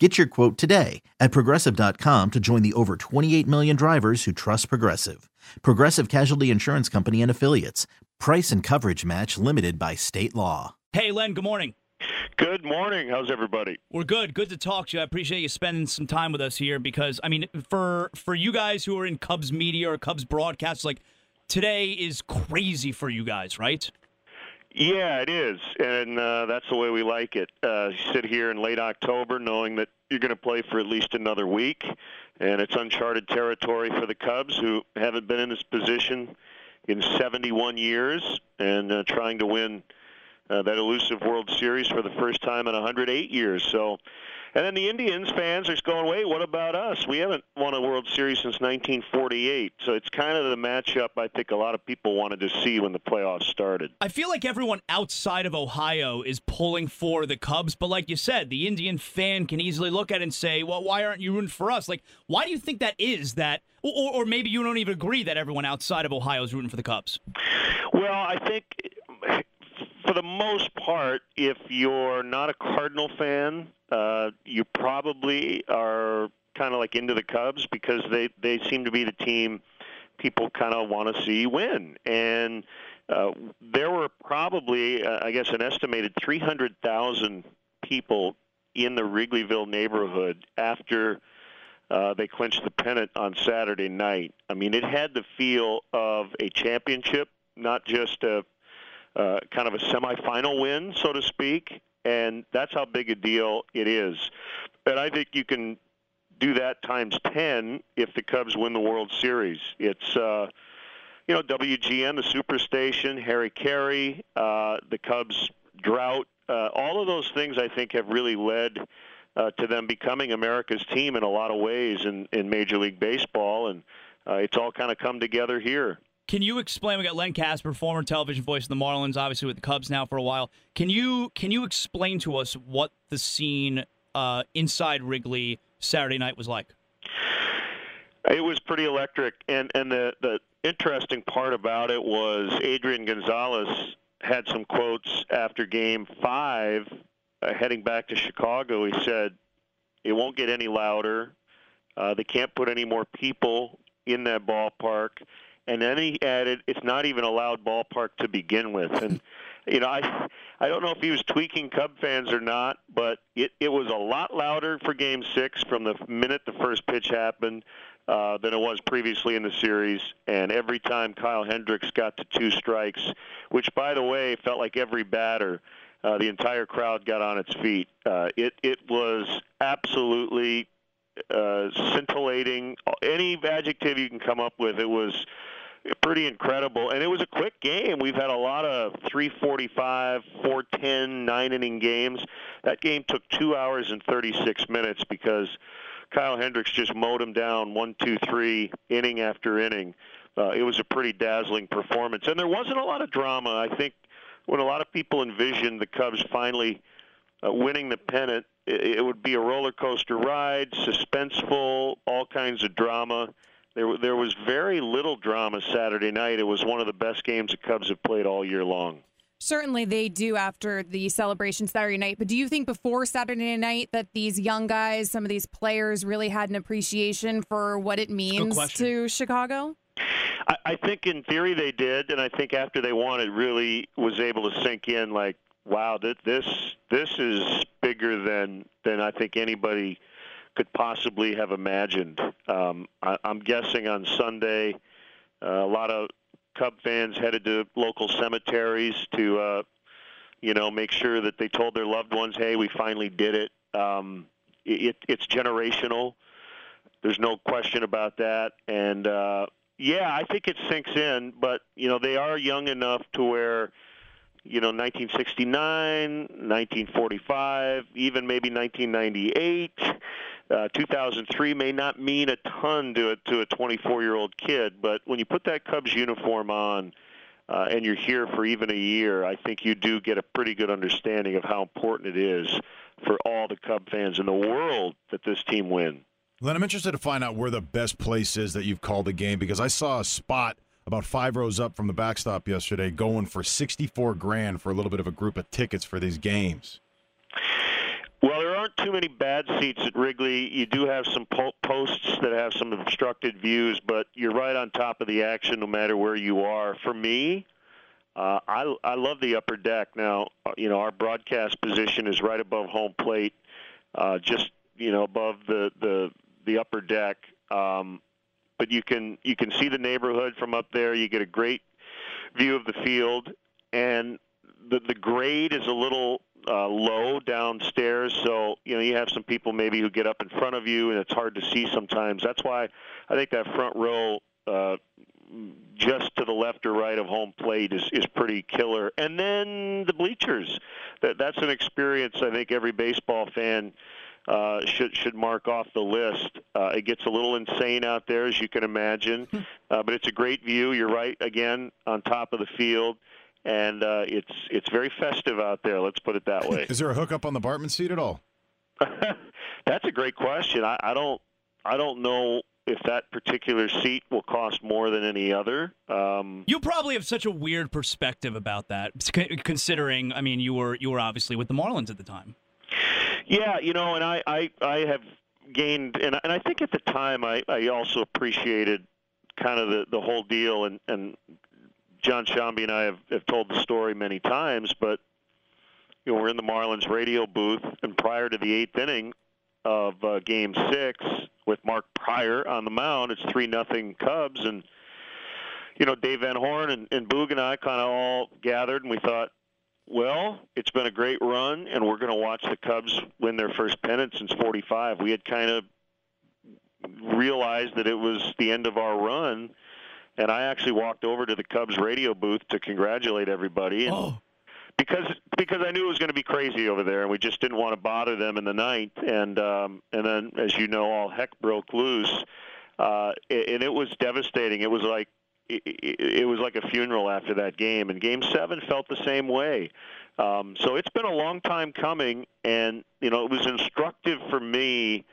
Get your quote today at progressive.com to join the over 28 million drivers who trust Progressive. Progressive Casualty Insurance Company and Affiliates. Price and coverage match limited by state law. Hey, Len, good morning. Good morning. How's everybody? We're good. Good to talk to you. I appreciate you spending some time with us here because I mean, for for you guys who are in Cubs media or Cubs broadcasts, like today is crazy for you guys, right? Yeah, it is, and uh, that's the way we like it. Uh, sit here in late October, knowing that you're going to play for at least another week, and it's uncharted territory for the Cubs, who haven't been in this position in 71 years, and uh, trying to win uh, that elusive World Series for the first time in 108 years. So and then the Indians fans are going, wait, what about us? We haven't won a World Series since 1948. So it's kind of the matchup I think a lot of people wanted to see when the playoffs started. I feel like everyone outside of Ohio is pulling for the Cubs, but like you said, the Indian fan can easily look at it and say, well, why aren't you rooting for us? Like, why do you think that is that? Or, or maybe you don't even agree that everyone outside of Ohio is rooting for the Cubs. Well, I think for the most part, if you're not a Cardinal fan, uh, you probably are kind of like into the Cubs because they they seem to be the team people kind of want to see win. And uh, there were probably, uh, I guess, an estimated 300,000 people in the Wrigleyville neighborhood after uh, they clinched the pennant on Saturday night. I mean, it had the feel of a championship, not just a uh, kind of a semifinal win, so to speak, and that's how big a deal it is. And I think you can do that times 10 if the Cubs win the World Series. It's, uh, you know, WGN, the Superstation, Harry Caray, uh, the Cubs drought, uh, all of those things I think have really led uh, to them becoming America's team in a lot of ways in, in Major League Baseball, and uh, it's all kind of come together here. Can you explain? We got Len Kasper, former television voice of the Marlins, obviously with the Cubs now for a while. Can you can you explain to us what the scene uh, inside Wrigley Saturday night was like? It was pretty electric, and and the the interesting part about it was Adrian Gonzalez had some quotes after Game Five, uh, heading back to Chicago. He said, "It won't get any louder. Uh, they can't put any more people in that ballpark." And then he added, "It's not even a loud ballpark to begin with." And you know, I I don't know if he was tweaking Cub fans or not, but it it was a lot louder for Game Six from the minute the first pitch happened uh, than it was previously in the series. And every time Kyle Hendricks got to two strikes, which by the way felt like every batter. Uh, the entire crowd got on its feet. Uh, it it was absolutely uh, scintillating. Any adjective you can come up with, it was pretty incredible. And it was a quick game. We've had a lot of 345, 410, nine inning games. That game took two hours and 36 minutes because Kyle Hendricks just mowed him down one, two, three, inning after inning. Uh, it was a pretty dazzling performance. And there wasn't a lot of drama. I think when a lot of people envisioned the Cubs finally uh, winning the pennant, it, it would be a roller coaster ride, suspenseful, all kinds of drama there, there was very little drama Saturday night. It was one of the best games the Cubs have played all year long. Certainly, they do after the celebration Saturday night. But do you think before Saturday night that these young guys, some of these players, really had an appreciation for what it means to Chicago? I, I think in theory they did, and I think after they won, it really was able to sink in. Like, wow, this this is bigger than than I think anybody could possibly have imagined. Um, I, I'm guessing on Sunday, uh, a lot of Cub fans headed to local cemeteries to, uh, you know, make sure that they told their loved ones, "Hey, we finally did it." Um, it it's generational. There's no question about that, and uh, yeah, I think it sinks in. But you know, they are young enough to where you know 1969 1945 even maybe 1998 uh, 2003 may not mean a ton to a, to a 24 year old kid, but when you put that Cubs uniform on, uh, and you're here for even a year, I think you do get a pretty good understanding of how important it is for all the Cub fans in the world that this team win. Len, I'm interested to find out where the best place is that you've called a game because I saw a spot about five rows up from the backstop yesterday going for 64 grand for a little bit of a group of tickets for these games. Aren't too many bad seats at Wrigley. You do have some po- posts that have some obstructed views, but you're right on top of the action no matter where you are. For me, uh, I I love the upper deck. Now, uh, you know, our broadcast position is right above home plate, uh, just you know above the the the upper deck. Um, but you can you can see the neighborhood from up there. You get a great view of the field, and the the grade is a little uh, low downstairs, so you know you have some people maybe who get up in front of you, and it's hard to see sometimes. That's why I think that front row, uh, just to the left or right of home plate, is is pretty killer. And then the bleachers, that that's an experience I think every baseball fan. Uh, should should mark off the list. Uh, it gets a little insane out there, as you can imagine, hmm. uh, but it's a great view. You're right again on top of the field and uh, it's it's very festive out there. Let's put it that way. Is there a hookup on the Bartman seat at all? That's a great question. I, I don't I don't know if that particular seat will cost more than any other. Um, you probably have such a weird perspective about that, considering I mean you were you were obviously with the Marlins at the time. Yeah, you know, and I I, I have gained and and I think at the time I I also appreciated kind of the the whole deal and and Jon Sciambi and I have, have told the story many times, but you know we're in the Marlins radio booth, and prior to the eighth inning of uh, Game Six, with Mark Prior on the mound, it's three nothing Cubs, and you know Dave Van Horne and, and Boog and I kind of all gathered, and we thought, well, it's been a great run, and we're going to watch the Cubs win their first pennant since '45. We had kind of realized that it was the end of our run and I actually walked over to the Cubs radio booth to congratulate everybody. And oh. Because because I knew it was going to be crazy over there, and we just didn't want to bother them in the ninth. And um, and then, as you know, all heck broke loose, uh, and it was devastating. It was like it, it was like a funeral after that game, and Game Seven felt the same way. Um, so it's been a long time coming, and you know it was instructive for me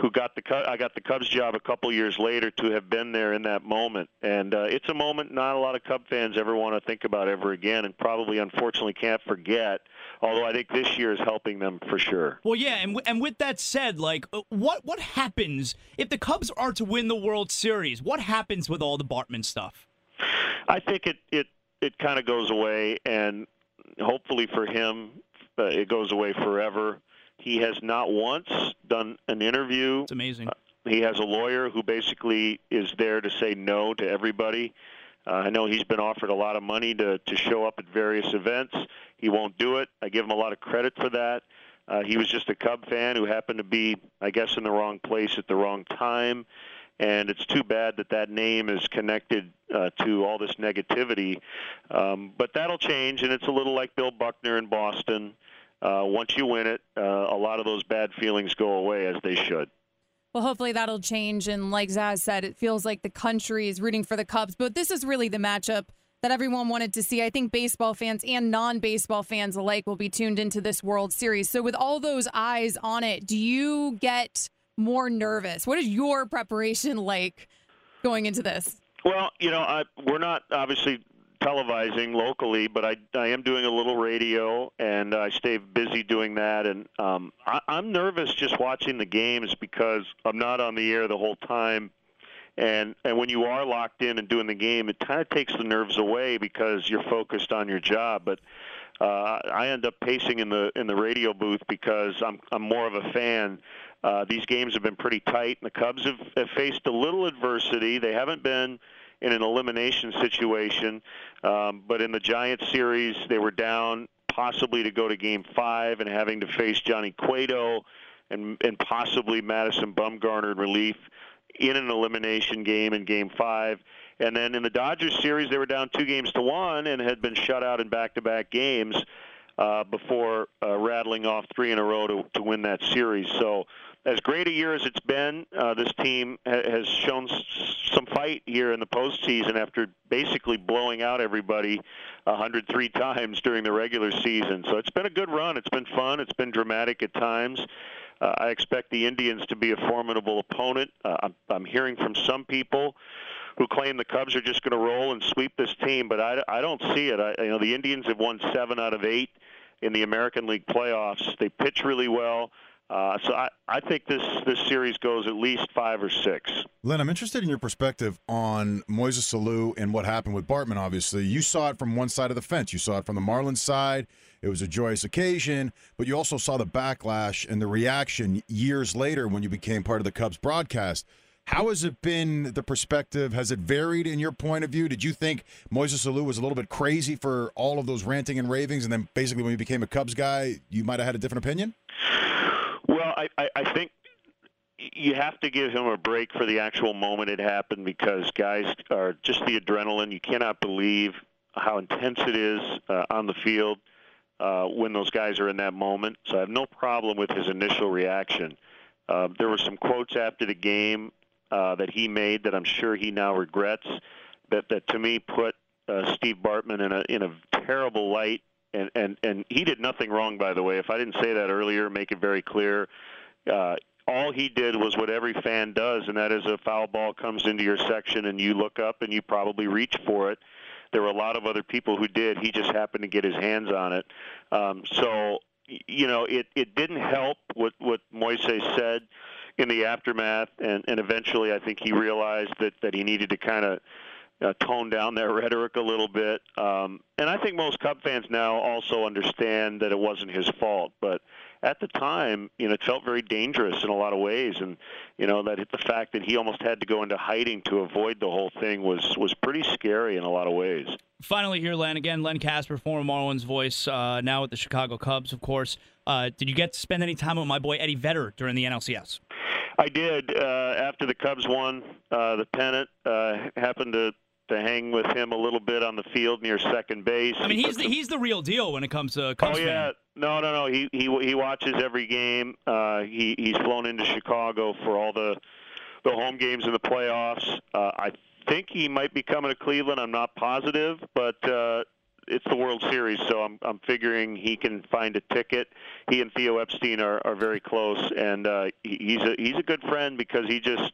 who got the I got the Cubs job a couple years later to have been there in that moment, and uh, it's a moment not a lot of Cub fans ever want to think about ever again, and probably unfortunately can't forget. Although I think this year is helping them for sure. Well, yeah, and w- and with that said, like uh, what what happens if the Cubs are to win the World Series? What happens with all the Bartman stuff? I think it it it kind of goes away, and hopefully for him, uh, it goes away forever. He has not once done an interview. It's amazing. Uh, he has a lawyer who basically is there to say no to everybody. Uh, I know he's been offered a lot of money to, to show up at various events. He won't do it. I give him a lot of credit for that. Uh, he was just a Cub fan who happened to be, I guess, in the wrong place at the wrong time. And it's too bad that that name is connected uh, to all this negativity. Um, but that'll change, and it's a little like Bill Buckner in Boston uh, once you win it, uh, a lot of those bad feelings go away as they should. Well, hopefully that'll change. And like Zaz said, it feels like the country is rooting for the Cubs. But this is really the matchup that everyone wanted to see. I think baseball fans and non baseball fans alike will be tuned into this World Series. So, with all those eyes on it, do you get more nervous? What is your preparation like going into this? Well, you know, I, we're not obviously televising locally, but I, I am doing a little radio, and I stay busy doing that. And um, I, I'm nervous just watching the games because I'm not on the air the whole time. And and when you are locked in and doing the game, it kind of takes the nerves away because you're focused on your job. But uh, I end up pacing in the in the radio booth because I'm I'm more of a fan. Uh, these games have been pretty tight, and the Cubs have, have faced a little adversity. They haven't been in an elimination situation. Um, but in the Giants series, they were down possibly to go to Game Five and having to face Johnny Cueto and and possibly Madison Bumgarner in relief in an elimination game in Game Five. And then in the Dodgers series, they were down two games to one and had been shut out in back-to-back games uh, before uh, rattling off three in a row to, to win that series. So as great a year as it's been, uh, this team ha- has shown s- some fight here in the postseason after basically blowing out everybody 103 times during the regular season. So it's been a good run. It's been fun. It's been dramatic at times. Uh, I expect the Indians to be a formidable opponent. Uh, I'm, I'm hearing from some people who claim the Cubs are just going to roll and sweep this team, but I, I don't see it. I, you know, the Indians have won seven out of eight in the American League playoffs. They pitch really well. Uh, so I, I think this, this series goes at least five or six. Len, I'm interested in your perspective on Moises Alou and what happened with Bartman, obviously. You saw it from one side of the fence. You saw it from the Marlins side. It was a joyous occasion, but you also saw the backlash and the reaction years later when you became part of the Cubs broadcast. How has it been, the perspective? Has it varied in your point of view? Did you think Moises Alou was a little bit crazy for all of those ranting and ravings, and then basically when you became a Cubs guy, you might have had a different opinion? Well, I, I, I think you have to give him a break for the actual moment it happened because guys are just the adrenaline. You cannot believe how intense it is uh, on the field uh, when those guys are in that moment. So I have no problem with his initial reaction. Uh, there were some quotes after the game uh, that he made that I'm sure he now regrets. That that to me put uh, Steve Bartman in a in a terrible light. And, and and he did nothing wrong, by the way. If I didn't say that earlier, make it very clear. Uh, all he did was what every fan does, and that is a foul ball comes into your section and you look up and you probably reach for it. There were a lot of other people who did. He just happened to get his hands on it. Um, so, you know, it, it didn't help what, what Moises said in the aftermath, and, and eventually I think he realized that, that he needed to kind of uh, tone down their rhetoric a little bit. Um, and I think most Cub fans now also understand that it wasn't his fault. But at the time, you know, it felt very dangerous in a lot of ways, and you know that the fact that he almost had to go into hiding to avoid the whole thing was was pretty scary in a lot of ways. Finally, here, Len. Again, Len Kasper, former Marlins voice, uh, now with the Chicago Cubs, of course. Uh, did you get to spend any time with my boy Eddie Vedder during the NLCS? I did. Uh, after the Cubs won uh, the pennant, uh, happened to to hang with him a little bit on the field near second base. I mean, he's the, he's the real deal when it comes to Cubs. Oh yeah, no, no, no. He he he watches every game. Uh, he he's flown into Chicago for all the the home games in the playoffs. Uh, I think he might be coming to Cleveland. I'm not positive, but uh, it's the World Series, so I'm I'm figuring he can find a ticket. He and Theo Epstein are, are very close, and uh, he, he's a he's a good friend because he just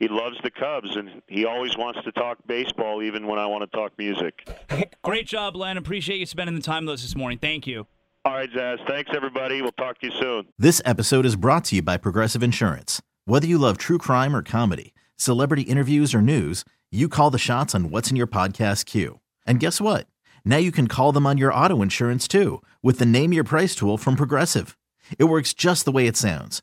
he loves the Cubs, and he always wants to talk baseball, even when I want to talk music. Great job, Len. Appreciate you spending the time with us this morning. Thank you. All right, Zaz. Thanks, everybody. We'll talk to you soon. This episode is brought to you by Progressive Insurance. Whether you love true crime or comedy, celebrity interviews or news, you call the shots on what's in your podcast queue. And guess what? Now you can call them on your auto insurance too with the Name Your Price tool from Progressive. It works just the way it sounds.